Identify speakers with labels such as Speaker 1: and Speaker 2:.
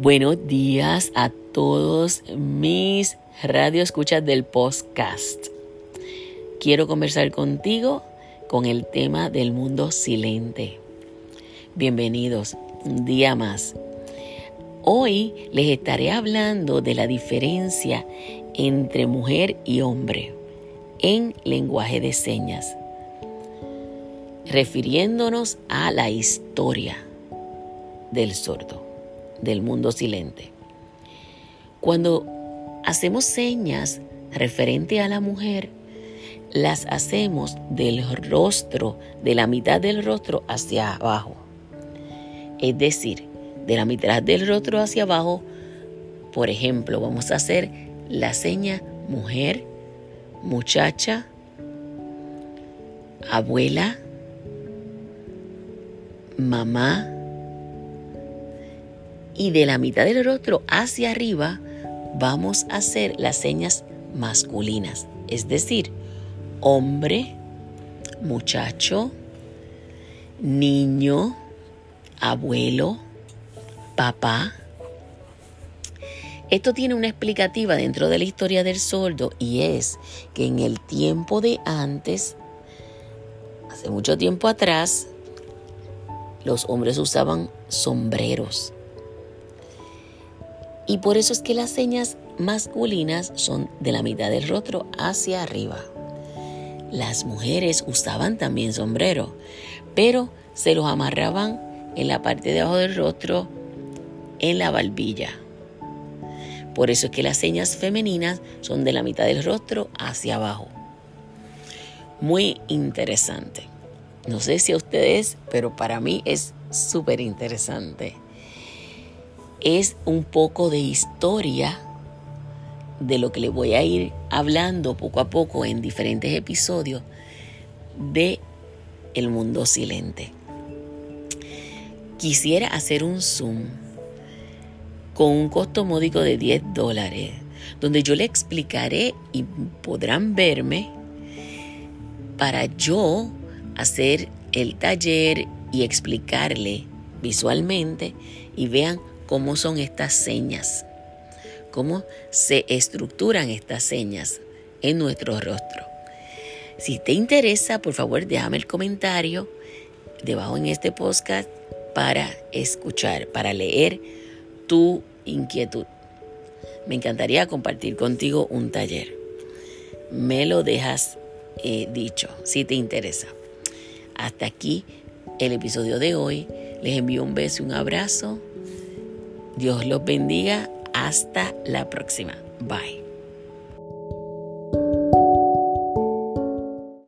Speaker 1: Buenos días a todos mis radioescuchas del podcast. Quiero conversar contigo con el tema del mundo silente. Bienvenidos, un día más. Hoy les estaré hablando de la diferencia entre mujer y hombre en lenguaje de señas, refiriéndonos a la historia del sordo del mundo silente. Cuando hacemos señas referente a la mujer, las hacemos del rostro, de la mitad del rostro hacia abajo. Es decir, de la mitad del rostro hacia abajo, por ejemplo, vamos a hacer la seña mujer, muchacha, abuela, mamá, y de la mitad del rostro hacia arriba vamos a hacer las señas masculinas, es decir, hombre, muchacho, niño, abuelo, papá. Esto tiene una explicativa dentro de la historia del sordo y es que en el tiempo de antes, hace mucho tiempo atrás, los hombres usaban sombreros y por eso es que las señas masculinas son de la mitad del rostro hacia arriba. Las mujeres usaban también sombrero, pero se los amarraban en la parte de abajo del rostro, en la barbilla. Por eso es que las señas femeninas son de la mitad del rostro hacia abajo. Muy interesante. No sé si a ustedes, pero para mí es súper interesante es un poco de historia de lo que le voy a ir hablando poco a poco en diferentes episodios de El mundo silente. Quisiera hacer un Zoom con un costo módico de 10 dólares, donde yo le explicaré y podrán verme para yo hacer el taller y explicarle visualmente y vean cómo son estas señas, cómo se estructuran estas señas en nuestro rostro. Si te interesa, por favor, déjame el comentario debajo en este podcast para escuchar, para leer tu inquietud. Me encantaría compartir contigo un taller. Me lo dejas eh, dicho, si te interesa. Hasta aquí el episodio de hoy. Les envío un beso y un abrazo Dios los bendiga. Hasta la próxima. Bye.